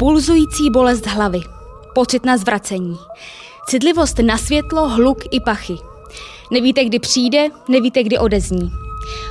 Pulzující bolest hlavy, pocit na zvracení, citlivost na světlo, hluk i pachy. Nevíte, kdy přijde, nevíte, kdy odezní.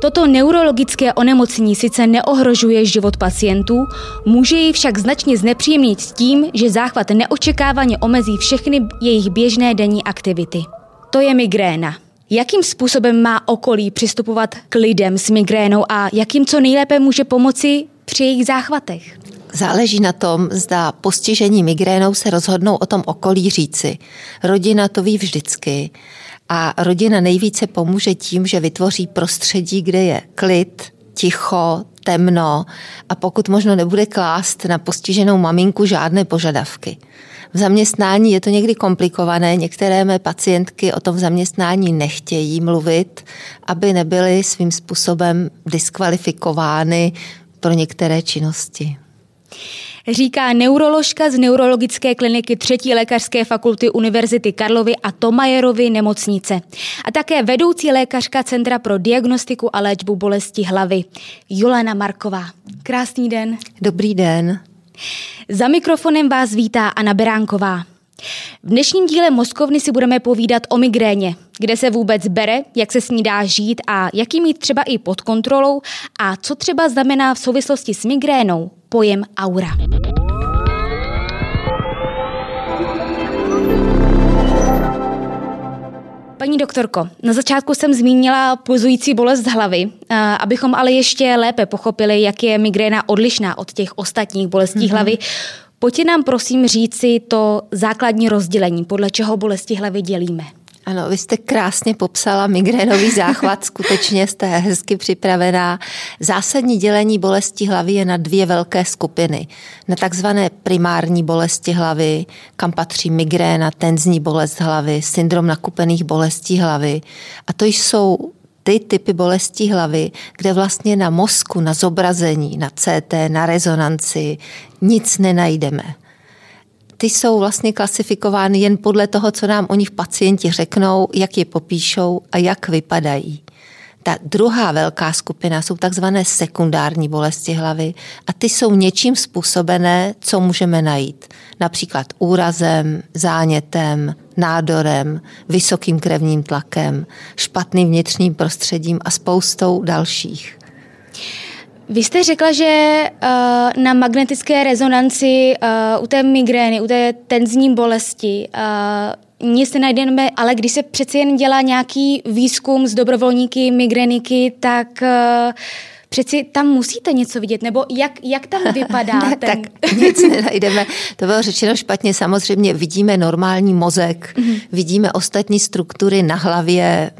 Toto neurologické onemocnění sice neohrožuje život pacientů, může jej však značně znepříjemnit tím, že záchvat neočekávaně omezí všechny jejich běžné denní aktivity. To je migréna. Jakým způsobem má okolí přistupovat k lidem s migrénou a jakým co nejlépe může pomoci při jejich záchvatech? Záleží na tom, zda postižení migrénou se rozhodnou o tom okolí říci. Rodina to ví vždycky a rodina nejvíce pomůže tím, že vytvoří prostředí, kde je klid, ticho, temno a pokud možno nebude klást na postiženou maminku žádné požadavky. V zaměstnání je to někdy komplikované, některé mé pacientky o tom v zaměstnání nechtějí mluvit, aby nebyly svým způsobem diskvalifikovány pro některé činnosti. Říká neuroložka z neurologické kliniky třetí lékařské fakulty Univerzity Karlovy a Tomajerovy nemocnice. A také vedoucí lékařka Centra pro diagnostiku a léčbu bolesti hlavy Jolana Marková. Krásný den. Dobrý den. Za mikrofonem vás vítá Anna Beránková. V dnešním díle Moskovny si budeme povídat o migréně, kde se vůbec bere, jak se s ní dá žít a jak ji mít třeba i pod kontrolou a co třeba znamená v souvislosti s migrénou pojem aura. Paní doktorko, na začátku jsem zmínila pulzující bolest hlavy, abychom ale ještě lépe pochopili, jak je migréna odlišná od těch ostatních bolestí mm-hmm. hlavy. Pojďte nám prosím říci to základní rozdělení, podle čeho bolesti hlavy dělíme. Ano, vy jste krásně popsala migrénový záchvat, skutečně jste hezky připravená. Zásadní dělení bolesti hlavy je na dvě velké skupiny. Na takzvané primární bolesti hlavy, kam patří migréna, tenzní bolest hlavy, syndrom nakupených bolestí hlavy. A to jsou ty typy bolestí hlavy, kde vlastně na mozku, na zobrazení, na CT, na rezonanci nic nenajdeme ty jsou vlastně klasifikovány jen podle toho, co nám o nich pacienti řeknou, jak je popíšou a jak vypadají. Ta druhá velká skupina jsou takzvané sekundární bolesti hlavy a ty jsou něčím způsobené, co můžeme najít. Například úrazem, zánětem, nádorem, vysokým krevním tlakem, špatným vnitřním prostředím a spoustou dalších. Vy jste řekla, že uh, na magnetické rezonanci uh, u té migrény, u té tenzní bolesti uh, nic nenajdeme, ale když se přeci jen dělá nějaký výzkum s dobrovolníky, migréniky, tak uh, přeci tam musíte něco vidět, nebo jak, jak tam vypadá ne, ten... Tak nic nenajdeme, to bylo řečeno špatně, samozřejmě vidíme normální mozek, mm-hmm. vidíme ostatní struktury na hlavě,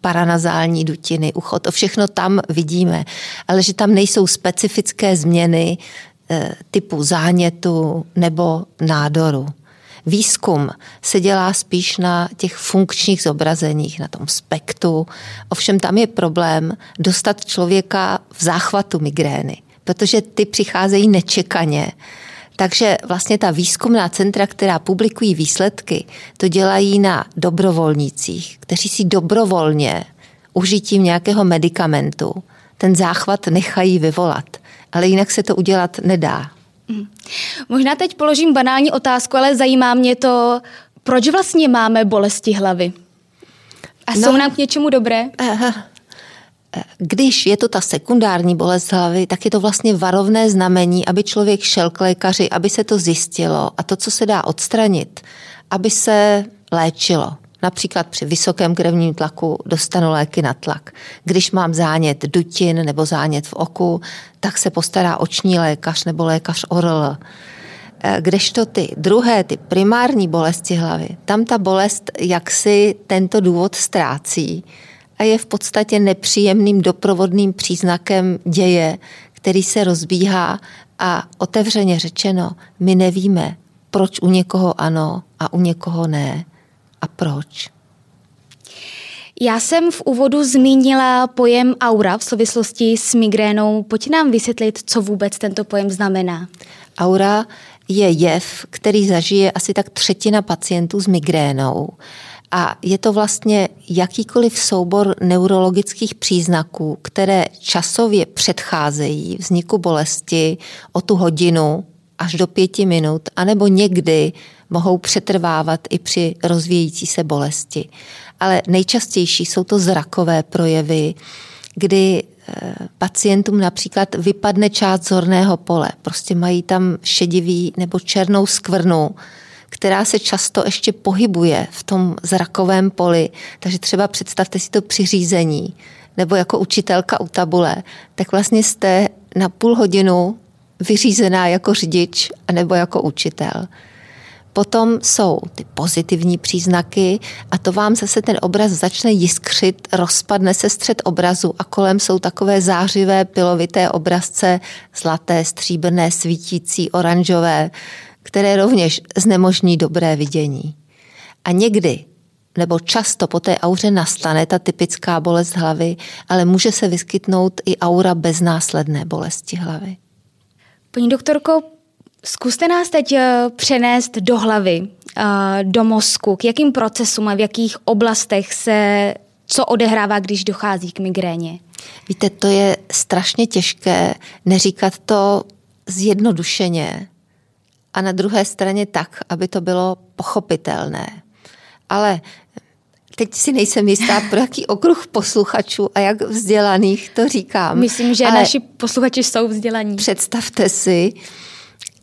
paranazální dutiny, ucho, to všechno tam vidíme, ale že tam nejsou specifické změny eh, typu zánětu nebo nádoru. Výzkum se dělá spíš na těch funkčních zobrazeních, na tom spektru. Ovšem tam je problém dostat člověka v záchvatu migrény, protože ty přicházejí nečekaně. Takže vlastně ta výzkumná centra, která publikují výsledky, to dělají na dobrovolnících, kteří si dobrovolně užitím nějakého medicamentu ten záchvat nechají vyvolat. Ale jinak se to udělat nedá. Mm. Možná teď položím banální otázku, ale zajímá mě to, proč vlastně máme bolesti hlavy? A no, jsou nám k něčemu dobré? Aha. Když je to ta sekundární bolest hlavy, tak je to vlastně varovné znamení, aby člověk šel k lékaři, aby se to zjistilo a to, co se dá odstranit, aby se léčilo. Například při vysokém krevním tlaku dostanu léky na tlak. Když mám zánět dutin nebo zánět v oku, tak se postará oční lékař nebo lékař ORL. Eh, kdežto ty druhé, ty primární bolesti hlavy, tam ta bolest jaksi tento důvod ztrácí a je v podstatě nepříjemným doprovodným příznakem děje, který se rozbíhá a otevřeně řečeno, my nevíme, proč u někoho ano a u někoho ne a proč? Já jsem v úvodu zmínila pojem aura v souvislosti s migrénou. Pojď nám vysvětlit, co vůbec tento pojem znamená. Aura je jev, který zažije asi tak třetina pacientů s migrénou. A je to vlastně jakýkoliv soubor neurologických příznaků, které časově předcházejí vzniku bolesti o tu hodinu až do pěti minut, anebo někdy mohou přetrvávat i při rozvíjící se bolesti. Ale nejčastější jsou to zrakové projevy, kdy pacientům například vypadne část zorného pole. Prostě mají tam šedivý nebo černou skvrnu, která se často ještě pohybuje v tom zrakovém poli. Takže třeba představte si to při řízení nebo jako učitelka u tabule, tak vlastně jste na půl hodinu vyřízená jako řidič nebo jako učitel. Potom jsou ty pozitivní příznaky a to vám zase ten obraz začne jiskřit, rozpadne se střed obrazu a kolem jsou takové zářivé pilovité obrazce, zlaté, stříbrné, svítící, oranžové, které rovněž znemožní dobré vidění. A někdy nebo často po té auře nastane ta typická bolest hlavy, ale může se vyskytnout i aura bez následné bolesti hlavy. Paní doktorko, zkuste nás teď eh, přenést do hlavy, eh, do mozku, k jakým procesům a v jakých oblastech se co odehrává, když dochází k migréně? Víte, to je strašně těžké neříkat to zjednodušeně a na druhé straně tak, aby to bylo pochopitelné. Ale teď si nejsem jistá, pro jaký okruh posluchačů a jak vzdělaných to říkám. Myslím, že Ale naši posluchači jsou vzdělaní. Představte si,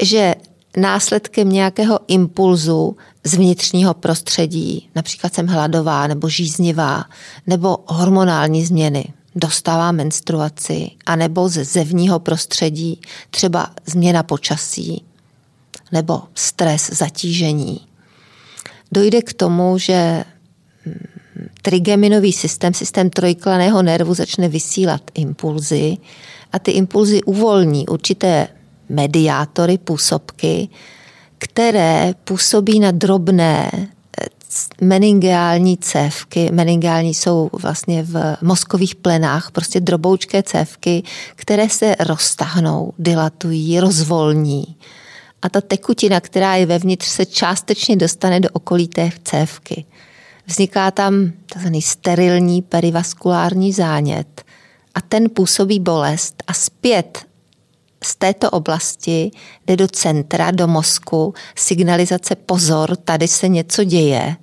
že následkem nějakého impulzu z vnitřního prostředí, například jsem hladová nebo žíznivá, nebo hormonální změny, dostává menstruaci, anebo ze zevního prostředí, třeba změna počasí, nebo stres, zatížení. Dojde k tomu, že trigeminový systém, systém trojklaného nervu začne vysílat impulzy a ty impulzy uvolní určité mediátory, působky, které působí na drobné eh, meningeální cévky. Meningeální jsou vlastně v mozkových plenách, prostě droboučké cévky, které se roztahnou, dilatují, rozvolní. A ta tekutina, která je vevnitř, se částečně dostane do okolí té cévky. Vzniká tam tzv. sterilní perivaskulární zánět a ten působí bolest a zpět z této oblasti jde do centra, do mozku, signalizace pozor, tady se něco děje.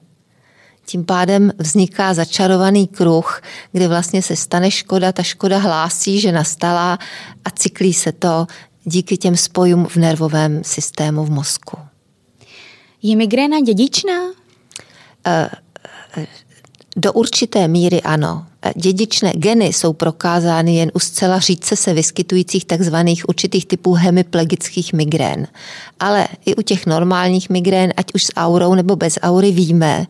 Tím pádem vzniká začarovaný kruh, kdy vlastně se stane škoda, ta škoda hlásí, že nastala a cyklí se to díky těm spojům v nervovém systému v mozku. Je migréna dědičná? Uh, do určité míry ano. Dědičné geny jsou prokázány jen u zcela řídce se vyskytujících takzvaných určitých typů hemiplegických migrén. Ale i u těch normálních migrén, ať už s aurou nebo bez aury, víme,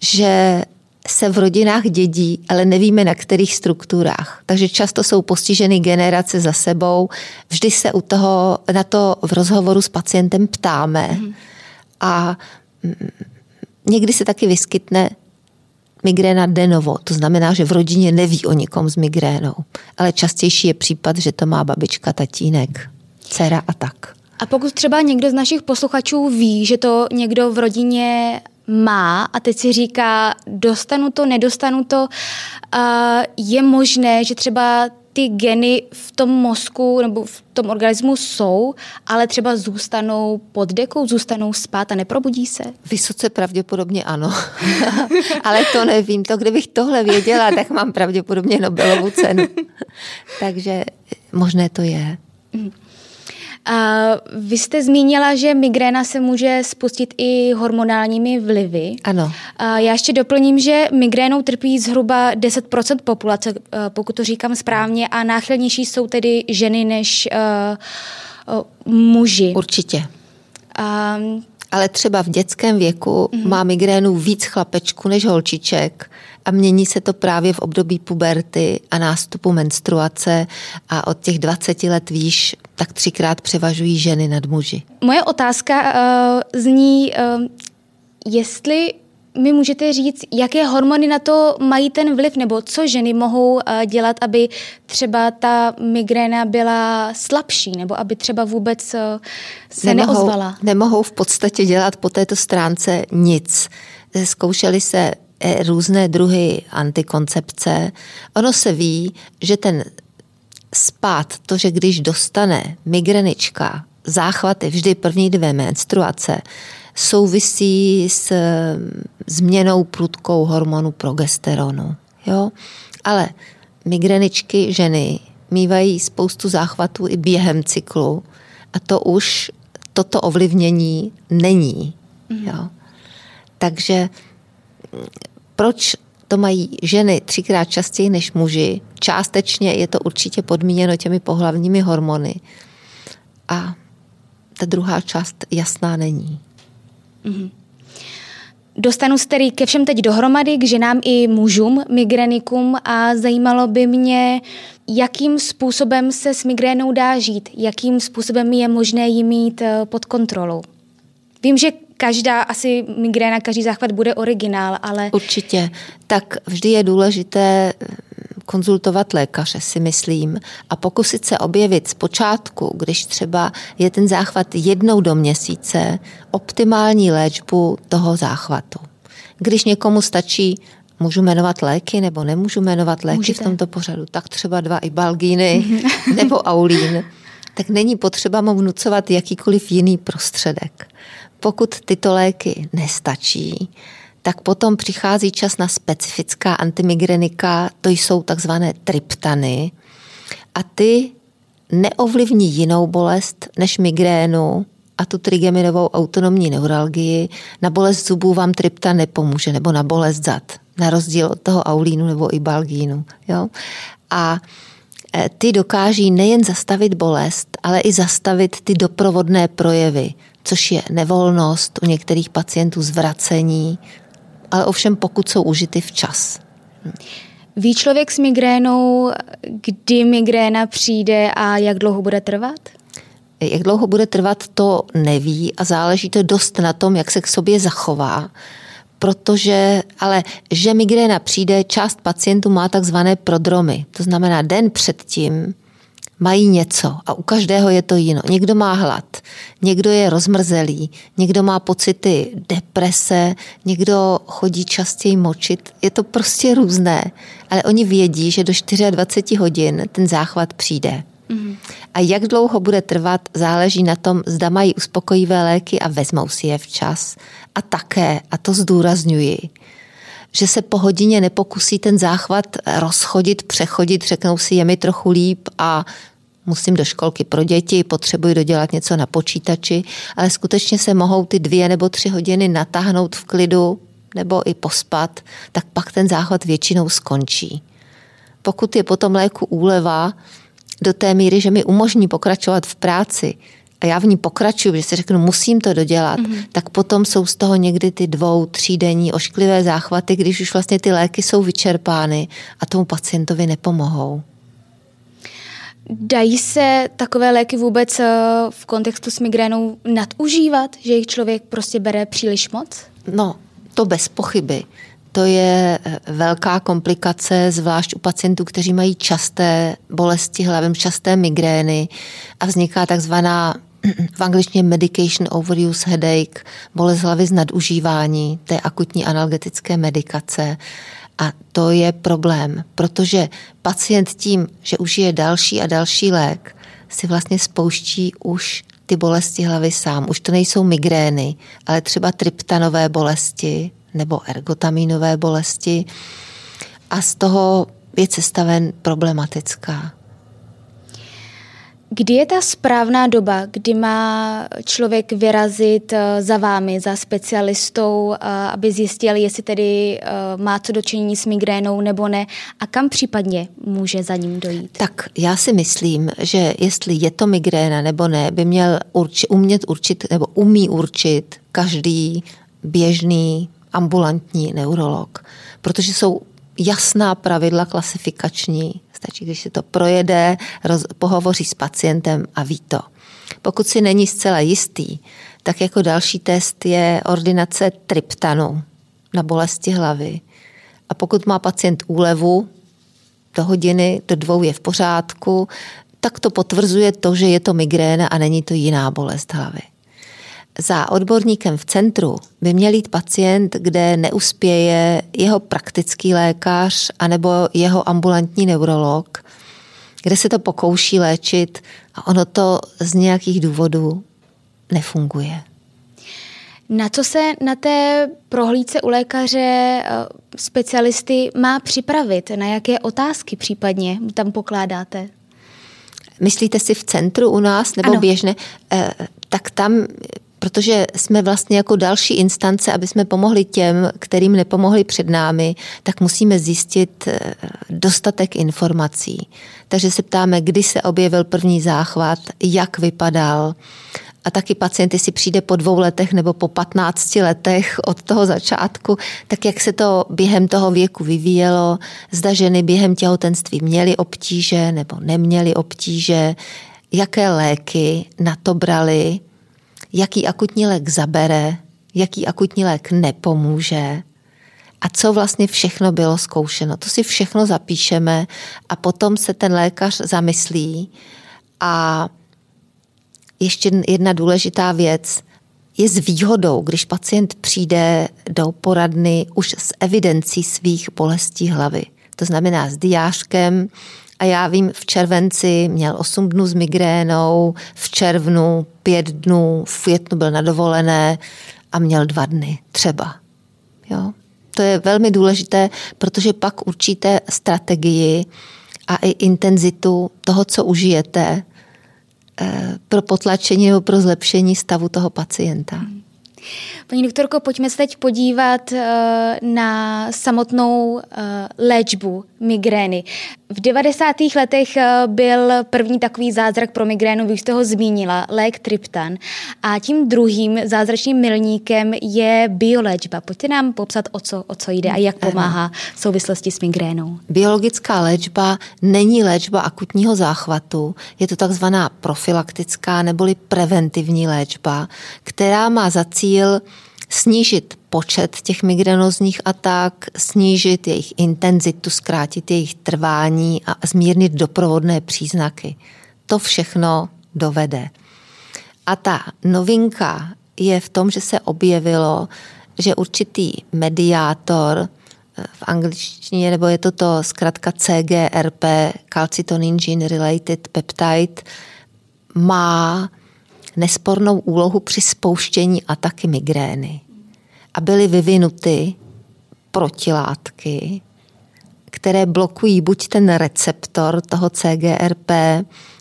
že se v rodinách dědí, ale nevíme na kterých strukturách. Takže často jsou postiženy generace za sebou. Vždy se u toho, na to v rozhovoru s pacientem ptáme. Mm. A Někdy se taky vyskytne migréna de novo, to znamená, že v rodině neví o nikom s migrénou. Ale častější je případ, že to má babička, tatínek, dcera a tak. A pokud třeba někdo z našich posluchačů ví, že to někdo v rodině má a teď si říká, dostanu to, nedostanu to, je možné, že třeba ty geny v tom mozku nebo v tom organismu jsou, ale třeba zůstanou pod dekou, zůstanou spát a neprobudí se? Vysoce pravděpodobně ano. ale to nevím. To, kdybych tohle věděla, tak mám pravděpodobně Nobelovu cenu. Takže možné to je. Mm. Vy jste zmínila, že migréna se může spustit i hormonálními vlivy. Ano. Já ještě doplním, že migrénou trpí zhruba 10% populace, eh, pokud to říkám správně, a náchylnější jsou tedy ženy než uh, uh, muži. Určitě. Um, ale třeba v dětském věku mm-hmm. má migrénu víc chlapečků než holčiček a mění se to právě v období puberty a nástupu menstruace a od těch 20 let výš tak třikrát převažují ženy nad muži. Moje otázka uh, zní, uh, jestli mi můžete říct, jaké hormony na to mají ten vliv, nebo co ženy mohou uh, dělat, aby třeba ta migréna byla slabší, nebo aby třeba vůbec uh, se nemohou, neozvala? Nemohou v podstatě dělat po této stránce nic. Zkoušeli se různé druhy antikoncepce. Ono se ví, že ten spát, to, že když dostane migrenička záchvaty vždy první dvě menstruace souvisí s změnou prudkou hormonu progesteronu. Jo? Ale migreničky ženy mývají spoustu záchvatů i během cyklu a to už toto ovlivnění není. Mm. Jo? Takže proč to mají ženy třikrát častěji než muži? Částečně je to určitě podmíněno těmi pohlavními hormony. A ta druhá část jasná není. Mm-hmm. Dostanu se tedy ke všem teď dohromady, k ženám i mužům, migrenikům a zajímalo by mě, jakým způsobem se s migrénou dá žít, jakým způsobem je možné ji mít eh, pod kontrolou. Vím, že každá asi migréna, každý záchvat bude originál, ale... Určitě. Tak vždy je důležité eh, konzultovat lékaře, si myslím, a pokusit se objevit zpočátku, když třeba je ten záchvat jednou do měsíce, optimální léčbu toho záchvatu. Když někomu stačí Můžu jmenovat léky nebo nemůžu jmenovat léky Můžete. v tomto pořadu? Tak třeba dva ibalgíny nebo aulín. Tak není potřeba mu vnucovat jakýkoliv jiný prostředek. Pokud tyto léky nestačí, tak potom přichází čas na specifická antimigrenika, to jsou takzvané triptany a ty neovlivní jinou bolest než migrénu a tu trigeminovou autonomní neuralgii. Na bolest zubů vám triptan nepomůže, nebo na bolest zad, na rozdíl od toho aulínu nebo i balgínu. Jo? A ty dokáží nejen zastavit bolest, ale i zastavit ty doprovodné projevy, což je nevolnost, u některých pacientů zvracení, ale ovšem pokud jsou užity včas. Ví člověk s migrénou, kdy migréna přijde a jak dlouho bude trvat? Jak dlouho bude trvat, to neví a záleží to dost na tom, jak se k sobě zachová. Protože, ale že migréna přijde, část pacientů má takzvané prodromy. To znamená, den předtím mají něco a u každého je to jiné. Někdo má hlad, někdo je rozmrzelý, někdo má pocity deprese, někdo chodí častěji močit. Je to prostě různé, ale oni vědí, že do 24 hodin ten záchvat přijde. Mm-hmm. A jak dlouho bude trvat, záleží na tom, zda mají uspokojivé léky a vezmou si je včas. A také, a to zdůrazňuji, že se po hodině nepokusí ten záchvat rozchodit, přechodit, řeknou si, je mi trochu líp a musím do školky pro děti, potřebuji dodělat něco na počítači, ale skutečně se mohou ty dvě nebo tři hodiny natáhnout v klidu nebo i pospat, tak pak ten záchvat většinou skončí. Pokud je potom léku úleva do té míry, že mi umožní pokračovat v práci, a já v ní pokračuju, že si řeknu, musím to dodělat, mm-hmm. tak potom jsou z toho někdy ty dvou, třídenní ošklivé záchvaty, když už vlastně ty léky jsou vyčerpány a tomu pacientovi nepomohou. Dají se takové léky vůbec eh, v kontextu s migrénou nadužívat, že jich člověk prostě bere příliš moc? No, to bez pochyby. To je eh, velká komplikace, zvlášť u pacientů, kteří mají časté bolesti hlavy, časté migrény a vzniká takzvaná v angličtině medication overuse headache, bolest hlavy z nadužívání té akutní analgetické medikace. A to je problém, protože pacient tím, že užije další a další lék, si vlastně spouští už ty bolesti hlavy sám. Už to nejsou migrény, ale třeba triptanové bolesti nebo ergotaminové bolesti. A z toho je cesta ven problematická. Kdy je ta správná doba, kdy má člověk vyrazit eh, za vámi, za specialistou, eh, aby zjistil, jestli tedy eh, má co dočinění s migrénou nebo ne a kam případně může za ním dojít? Tak já si myslím, že jestli je to migréna nebo ne, by měl urči, umět určit nebo umí určit každý běžný ambulantní neurolog, protože jsou jasná pravidla klasifikační Stačí, když se to projede, roz, pohovoří s pacientem a ví to. Pokud si není zcela jistý, tak jako další test je ordinace triptanu na bolesti hlavy. A pokud má pacient úlevu do hodiny, do dvou je v pořádku, tak to potvrzuje to, že je to migréna a není to jiná bolest hlavy. Za odborníkem v centru by měl jít pacient, kde neuspěje jeho praktický lékař anebo jeho ambulantní neurolog, kde se to pokouší léčit a ono to z nějakých důvodů nefunguje. Na co se na té prohlídce u lékaře eh, specialisty má připravit? Na jaké otázky případně tam pokládáte? Myslíte si v centru u nás nebo ano. běžně? Eh, tak tam protože jsme vlastně jako další instance, aby jsme pomohli těm, kterým nepomohli před námi, tak musíme zjistit eh, dostatek informací. Takže se ptáme, kdy se objevil první záchvat, jak vypadal, a taky pacienty si přijde po dvou letech nebo po 15 letech od toho začátku, tak jak se to během toho věku vyvíjelo, zda ženy během těhotenství měly obtíže nebo neměly obtíže, jaké léky na to brali, jaký akutní lék zabere, jaký akutní lék nepomůže a co vlastně všechno bylo zkoušeno. To si všechno zapíšeme a potom se ten lékař zamyslí a ještě jedna důležitá věc je s výhodou, když pacient přijde do poradny už s evidencí svých bolestí hlavy. To znamená s diářkem, a já vím, v červenci měl 8 dnů s migrénou, v červnu 5 dnů, v květnu byl na dovolené a měl dva dny třeba. Jo? To je velmi důležité, protože pak určíte strategii a i intenzitu toho, co užijete eh, pro potlačení nebo pro zlepšení stavu toho pacienta. Paní doktorko, pojďme se teď podívat eh, na samotnou eh, léčbu migrény. V 90. letech eh, byl první takový zázrak pro migrénu, vy jste ho zmínila, lék Triptan. A tím druhým zázračným milníkem je bioléčba. Pojďte nám popsat, o co, o co jde a jak pomáhá v souvislosti s migrénou. Biologická léčba není léčba akutního záchvatu, je to takzvaná profilaktická neboli preventivní léčba, která má za cíl snížit počet těch migrenozních atak, snížit jejich intenzitu, zkrátit jejich trvání a zmírnit doprovodné příznaky. To všechno dovede. A ta novinka je v tom, že se objevilo, že určitý mediátor v angličtině, nebo je to to zkrátka CGRP, calcitonin gene related peptide, má nespornou úlohu při spouštění ataky migrény. A byly vyvinuty protilátky, které blokují buď ten receptor toho CGRP,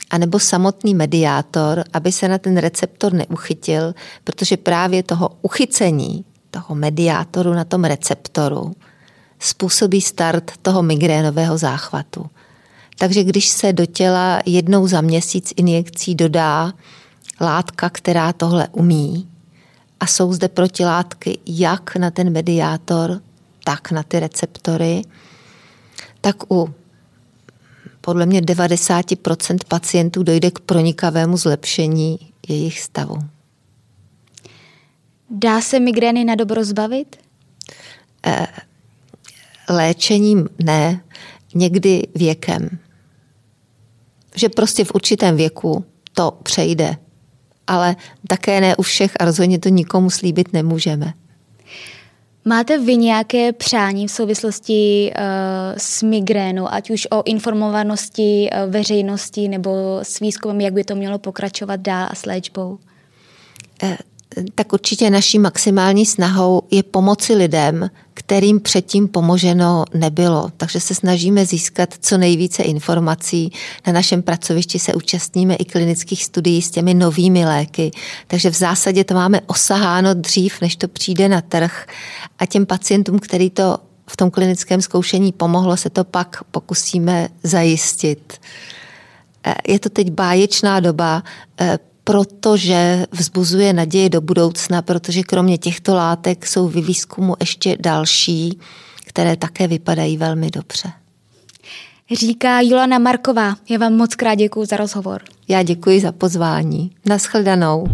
anebo samotný mediátor, aby se na ten receptor neuchytil, protože právě toho uchycení toho mediátoru na tom receptoru způsobí start toho migrénového záchvatu. Takže když se do těla jednou za měsíc injekcí dodá látka, která tohle umí. A jsou zde protilátky jak na ten mediátor, tak na ty receptory. Tak u podle mě 90% pacientů dojde k pronikavému zlepšení jejich stavu. Dá se migrény na dobro zbavit? E, léčením ne, někdy věkem. Že prostě v určitém věku to přejde ale také ne u všech a rozhodně to nikomu slíbit nemůžeme. Máte vy nějaké přání v souvislosti uh, s migrénou, ať už o informovanosti uh, veřejnosti nebo s výzkumem, jak by to mělo pokračovat dál a s léčbou? Eh, tak určitě naší maximální snahou je pomoci lidem, kterým předtím pomoženo nebylo. Takže se snažíme získat co nejvíce informací. Na našem pracovišti se účastníme i klinických studií s těmi novými léky. Takže v zásadě to máme osaháno dřív, než to přijde na trh. A těm pacientům, který to v tom klinickém zkoušení pomohlo, se to pak pokusíme zajistit. Eh, je to teď báječná doba eh, protože vzbuzuje naději do budoucna, protože kromě těchto látek jsou v výzkumu ještě další, které také vypadají velmi dobře. Říká Julana Marková. Já vám moc krát děkuji za rozhovor. Já děkuji za pozvání. Naschledanou.